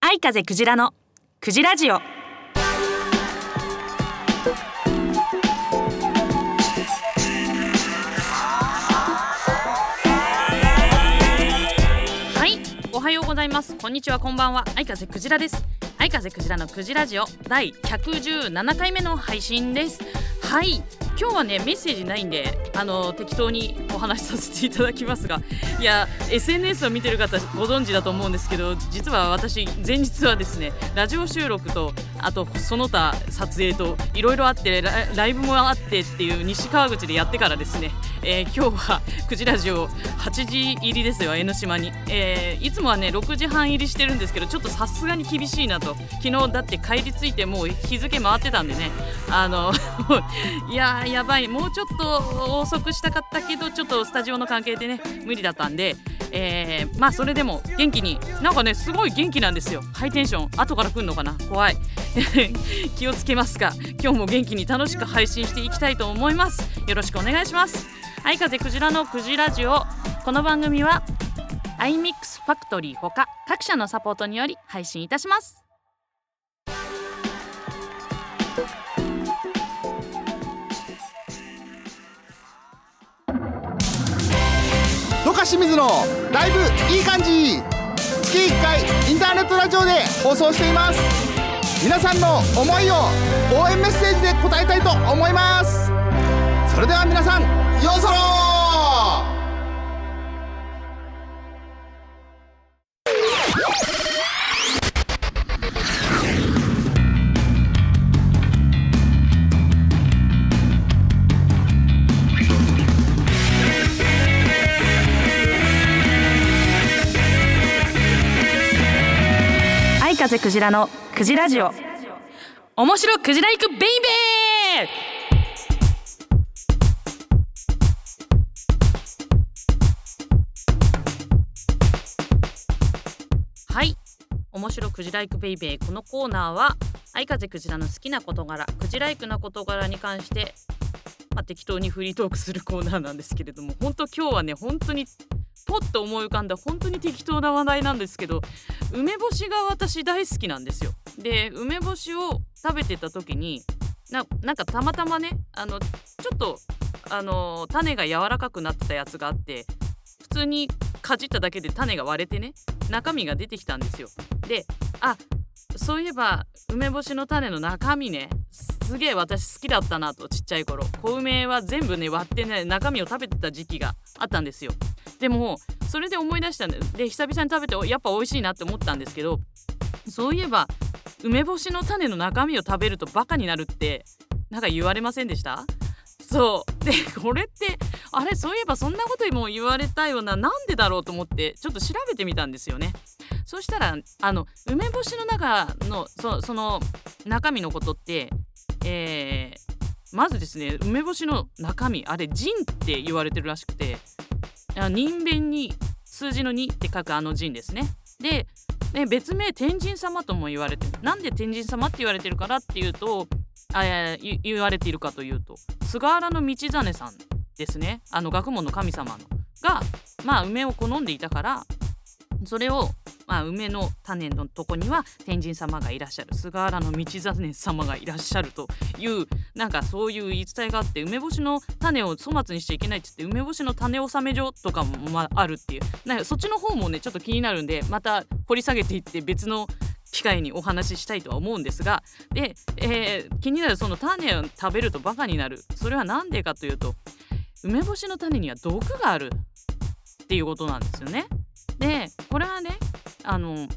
愛風クジラのクジラジオ。はいおはようございます。こんにちはこんばんは。愛風クジラです。愛風クジラのクジラジオ第117回目の配信です。はい今日はねメッセージないんであの適当にお話しさせていただきますがいや SNS を見てる方ご存知だと思うんですけど実は私前日はですねラジオ収録とあとその他撮影といろいろあってライブもあってっていう西川口でやってからですね、えー今日は9時ラジオ8時入りですよ江ノ島に、えーいつもはね6時半入りしてるんですけどちょっとさすがに厳しいなと。昨日だって帰り着いてもう日付回ってたんでねあの いややばい。もうちょっと遅くしたかったけどちょっとスタジオの関係でね無理だったんで、えーまあそれでも元気になんかねすごい元気なんですよ。ハイテンション。後から来るのかな？怖い。気をつけますが今日も元気に楽しく配信していきたいと思います。よろしくお願いします。愛風クジラのクジラジオ。この番組は iMix ファクトリーほか各社のサポートにより配信いたします。清水のライブいい感じ。月1回インターネットラジオで放送しています。皆さんの思いを応援メッセージで答えたいと思います。それでは皆さんようそろ。風クジラのクジラジオ。面白クジラ行くベイベー！はい。面白クジライクベイベー。このコーナーは愛風クジラの好きな事柄クジライクな事柄に関してまあ、適当にフリートークするコーナーなんですけれども本当今日はね本当にポッと思い浮かんだ本当に適当な話題なんですけど梅干しが私大好きなんですよ。で梅干しを食べてた時にななんかたまたまねあのちょっとあの種が柔らかくなってたやつがあって普通にかじっただけで種が割れてね中身が出てきたんですよ。であそういえば梅干しの種の中身ねすげえ私好きだったなとちっちゃい頃小梅は全部ね割ってね中身を食べてた時期があったんですよでもそれで思い出したんでで久々に食べてやっぱ美味しいなって思ったんですけどそういえば梅干しの種の中身を食べるとバカになるってなんか言われませんでした？そう。でこれってあれそういえばそんなことも言われたような。なんでだろうと思ってちょっと調べてみたんですよね。そしたらあの梅干しの中のそその中身のことってえーまずですね梅干しの中身あれ腎って言われてるらしくてあ人弁に数字の2って書くあの陣ですね。でね別名天神様とも言われてる。なんで天神様って言われてるからっていうとあい言われているかというと菅原道真さんですね。あの学問の神様の。がまあ梅を好んでいたからそれを、まあ、梅の種のとこには天神様がいらっしゃる菅原道真様がいらっしゃるというなんかそういう言い伝えがあって梅干しの種を粗末にしちゃいけないって言って梅干しの種納め所とかも、あ、あるっていうなんかそっちの方もねちょっと気になるんでまた掘り下げていって別の機会にお話ししたいとは思うんですがで、えー気になるその種を食べるとバカになるそれは何でかというと梅干しの種には毒があるっていうことなんですよね。でこれはねあの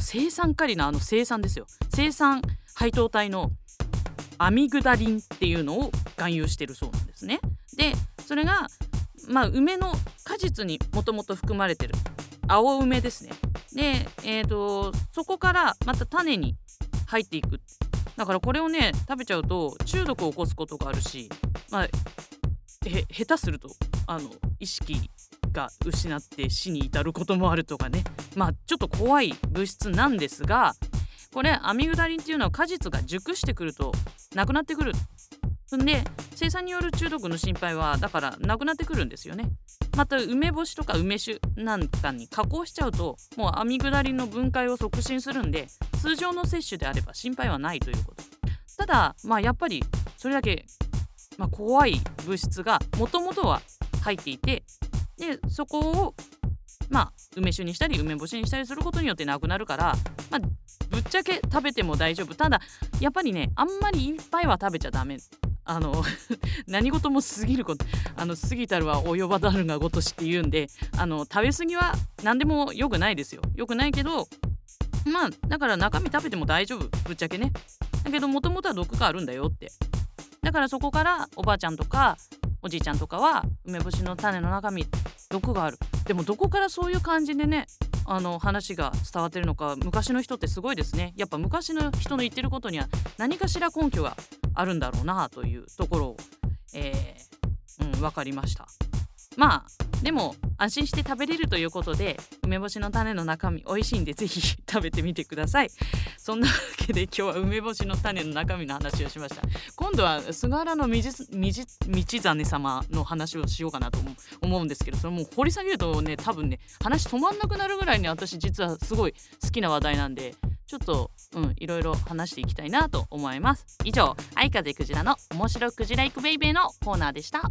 生酸カリのあの生酸ですよ生酸配糖体のアミグダリンっていうのを含有してるそうなんですね。でそれがまあ梅の果実にもともと含まれてる青梅ですね。で、えー、とそこからまた種に入っていくだからこれをね食べちゃうと中毒を起こすことがあるしまあへ下手するとあの意識が失って死に至ることもあるとかね。まあちょっと怖い物質なんですがこれアミグダリンっていうのは果実が熟してくるとなくなってくる。んで生産による中毒の心配はだからなくなってくるんですよね。また梅干しとか梅酒なんかに加工しちゃうともうアミグダリンの分解を促進するんで通常の摂取であれば心配はないということ。ただまあやっぱりそれだけ、まあ、怖い物質がもともとは入っていてでそこをまあ梅酒にしたり梅干しにしたりすることによってなくなるからまあぶっちゃけ食べても大丈夫。ただやっぱりねあんまりいっぱいは食べちゃダメ。あの 何事も過ぎることあの過ぎたるは及ばざるがごとしって言うんであの食べ過ぎは何でも良くないですよ。良くないけどまあだから中身食べても大丈夫。ぶっちゃけね。だけどもともとは毒があるんだよって。だからそこからおばあちゃんとかおじいちゃんとかは梅干しの種の中身毒がある。でもどこからそういう感じでねあの話が伝わってるのか昔の人ってすごいですね。やっぱ昔の人の言ってることには何かしら根拠があるんだろうなというところを、えー、うん、分かりました。まあでも安心して食べれるということで梅干しの種の中身美味しいんでぜひ 食べてみてください。そんなわけで今日は梅干しの種の中身の話をしました。今度は菅原の道真様の話をしようかなと思うんですけどそれもう掘り下げるとね多分ね話止まんなくなるぐらいね私実はすごい好きな話題なんでちょっとうんいろいろ話していきたいなと思います。以上愛風クジラの面白クジライクベイベーのコーナーでした。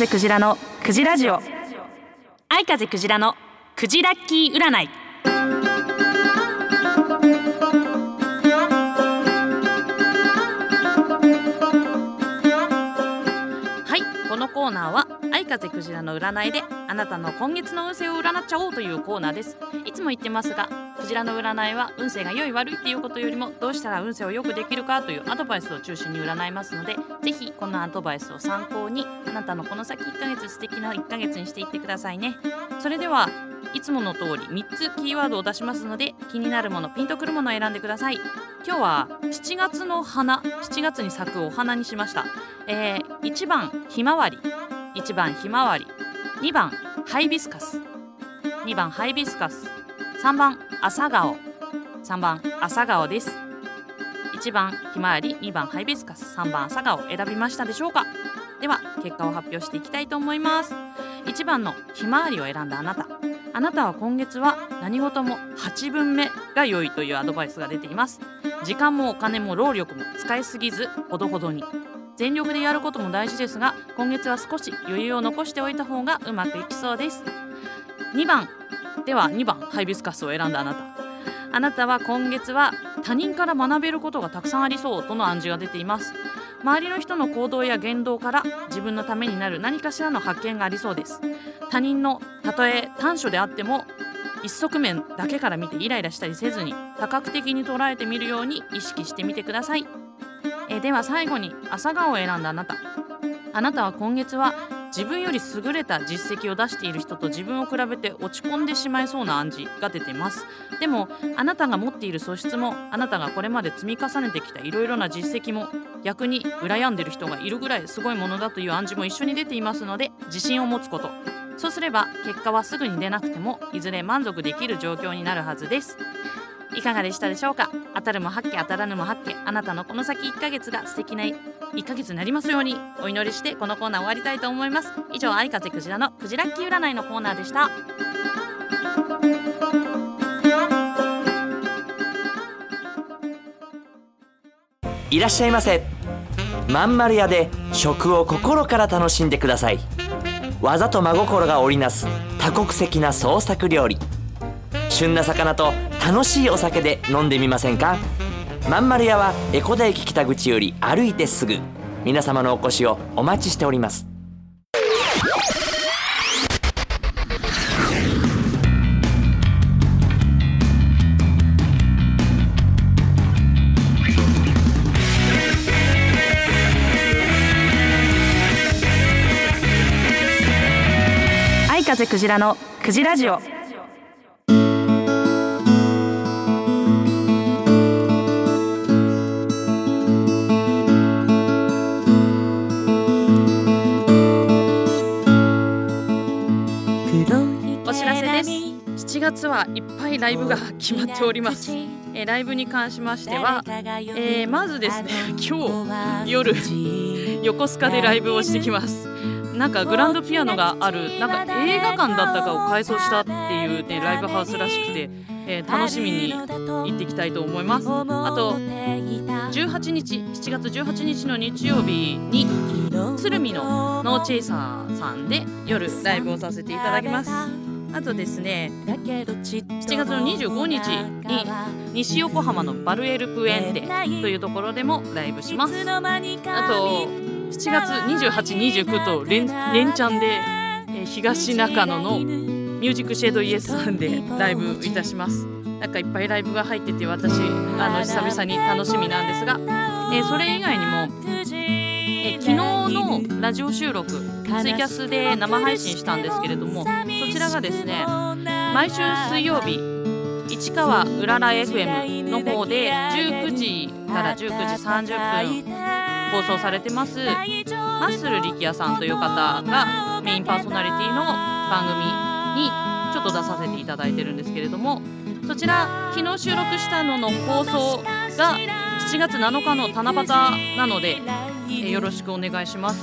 風クジラのクジラジオ。愛風クジラのクジラッキー占い。このコーナーは愛風クジラの占いであなたの今月の運勢を占っちゃおうというコーナーですいつも言ってますがクジラの占いは運勢が良い悪いっていうことよりもどうしたら運勢を良くできるかというアドバイスを中心に占いますのでぜひこのアドバイスを参考にあなたのこの先1ヶ月素敵な1ヶ月にしていってくださいね。それではいつもの通り3つキーワードを出しますので気になるものピンとくるものを選んでください。今日は7月の花7月に咲くお花にしました、えー、1番ひまわり1番ひまわり2番ハイビスカス2番ハイビスカス3番朝顔3番朝顔です。1番ひまわり2番ハイビスカス3番朝顔選びましたでしょうか？では結果を発表していきたいと思います。1番のひまわりを選んだあなた。あなたは今月は何事も8分目が良いというアドバイスが出ています。時間もお金も労力も使いすぎずほどほどに。全力でやることも大事ですが今月は少し余裕を残しておいた方がうまくいきそうです。2番。では2番ハイビスカスを選んだあなた。あなたは今月は他人から学べることがたくさんありそうとの暗示が出ています。周りの人の行動や言動から自分のためになる何かしらの発見がありそうです。他人のたとえ短所であっても一側面だけから見てイライラしたりせずに多角的に捉えてみるように意識してみてください。えでは最後に朝顔を選んだあなた。あなたは今月は自分より優れた実績を出している人と自分を比べて落ち込んでしまいそうな暗示が出てます。でもあなたが持っている素質もあなたがこれまで積み重ねてきたいろいろな実績も逆に羨んでる人がいるぐらいすごいものだという暗示も一緒に出ていますので自信を持つこと。そうすれば結果はすぐに出なくてもいずれ満足できる状況になるはずです。いかがでしたでしょうか？当たるも八卦当たらぬも八卦あなたのこの先1ヶ月が素敵な1ヶ月になりますように。お祈りしてこのコーナー終わりたいと思います。以上愛風クジラのクジラッキー占いのコーナーでした。いらっしゃいませ。まん丸屋で食を心から楽しんでください。技と真心が織りなす多国籍な創作料理。旬な魚と楽しいお酒で飲んでみませんか？まんまる屋は江古田駅北口より歩いてすぐ。皆様のお越しをお待ちしております。愛風クジラのクジラジオ。7月はいっぱいライブが決まっております、えーライブに関しましては、えーまずですね今日夜横須賀でライブをしてきます。なんかグランドピアノがあるなんか映画館だったかを改装したっていうねライブハウスらしくて、えー楽しみに行ってきたいと思います。あと18日7月18日の日曜日に鶴見のノーチェイサーさんで夜ライブをさせていただきますあとですね7月の25日に西横浜のバルエルプエンデというところでもライブします。あと7月2829と連連チャンで、えー東中野のミュージックシェードイエスさんでライブいたします。なんかいっぱいライブが入ってて私あの久々に楽しみなんですが、えーそれ以外にも、えー昨日のラジオ収録ツイキャスで生配信したんですけれどもそちらがですね毎週水曜日市川うらら FM の方で19時から19時30分放送されてますマッスル力也さんという方がメインパーソナリティの番組にちょっと出させていただいてるんですけれどもそちら昨日収録したのの放送が7月7日の七夕なので、えーよろしくお願いします。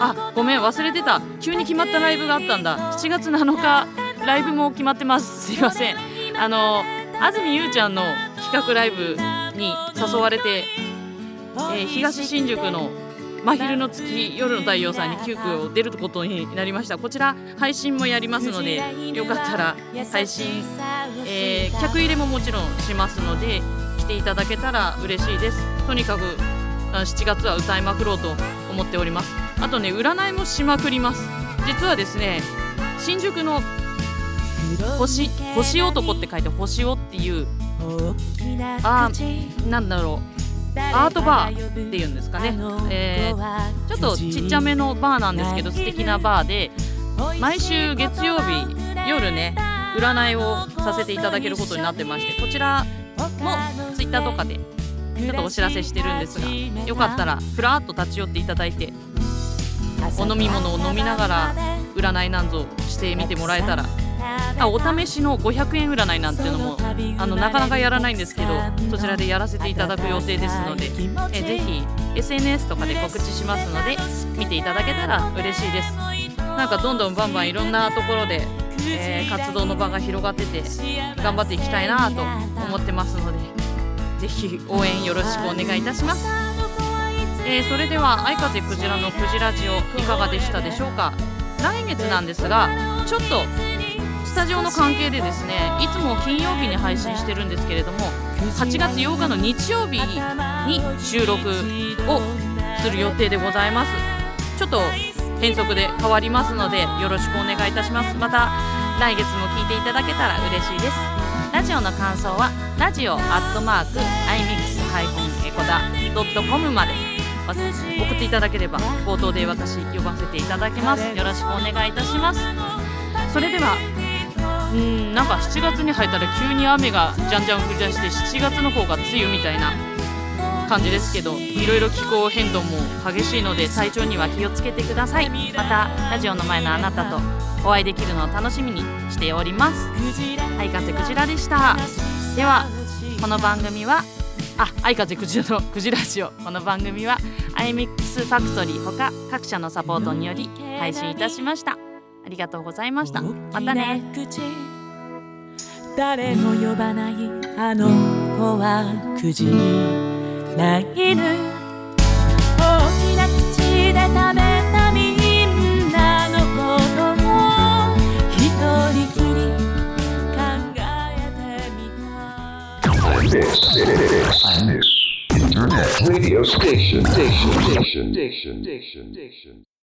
あごめん忘れてた。急に決まったライブがあったんだ。7月7日ライブも決まってます。すいません。あの安住優ちゃんの企画ライブに誘われて、えー東新宿の真昼の月夜の太陽さんに急遽出ることになりました。こちら配信もやりますのでよかったら配信、えー客入れももちろんしますので来ていただけたら嬉しいです。とにかくあ7月は歌いまくろうと思っております。あとね占いもしまくります。実はですね新宿の星星男って書いて星男っていうあなんだろうアートバーっていうんですかね、えーちょっとちっちゃめのバーなんですけど素敵なバーで毎週月曜日夜ね占いをさせていただけることになってましてこちらもツイッターとかでちょっとお知らせしてるんですがよかったらふらっと立ち寄っていただいてお飲み物を飲みながら占いなんぞしてみてもらえたら。あお試しの500円占いなんていうのもあのなかなかやらないんですけどそちらでやらせていただく予定ですのでえぜひ SNS とかで告知しますので見ていただけたら嬉しいです。なんかどんどんバンバンいろんなところで、えー活動の場が広がってて頑張っていきたいなと思ってますのでぜひ応援よろしくお願いいたします。えーそれでは愛風クジラのクジラジオいかがでしたでしょうか？来月なんですがちょっとスタジオの関係でですねいつも金曜日に配信してるんですけれども8月8日の日曜日に収録をする予定でございます。ちょっと変則で変わりますのでよろしくお願いいたします。また来月も聞いていただけたら嬉しいです。ラジオの感想はラジオアットマーク iMix- エコダドットコムまで。送っていただければ冒頭で私呼ばせていただきます。よろしくお願いいたします。それではうんなんか7月に入ったら急に雨がじゃんじゃん降り出して7月の方が梅雨みたいな。感じですけどいろいろ気候変動も激しいので体調には気をつけてください。またラジオの前のあなたとお会いできるのを楽しみにしております。相風クジラでした。ではこの番組はあ相風クジラのクジラジオ。この番組は iMix ファクトリーほか各社のサポートにより配信いたしました。ありがとうございました。またね。誰も呼ばないあの子はくじ。ないぬ大きな口で食べたみんなのことを一人きり考えてみた This is Internet Radio Station Station Station Station Station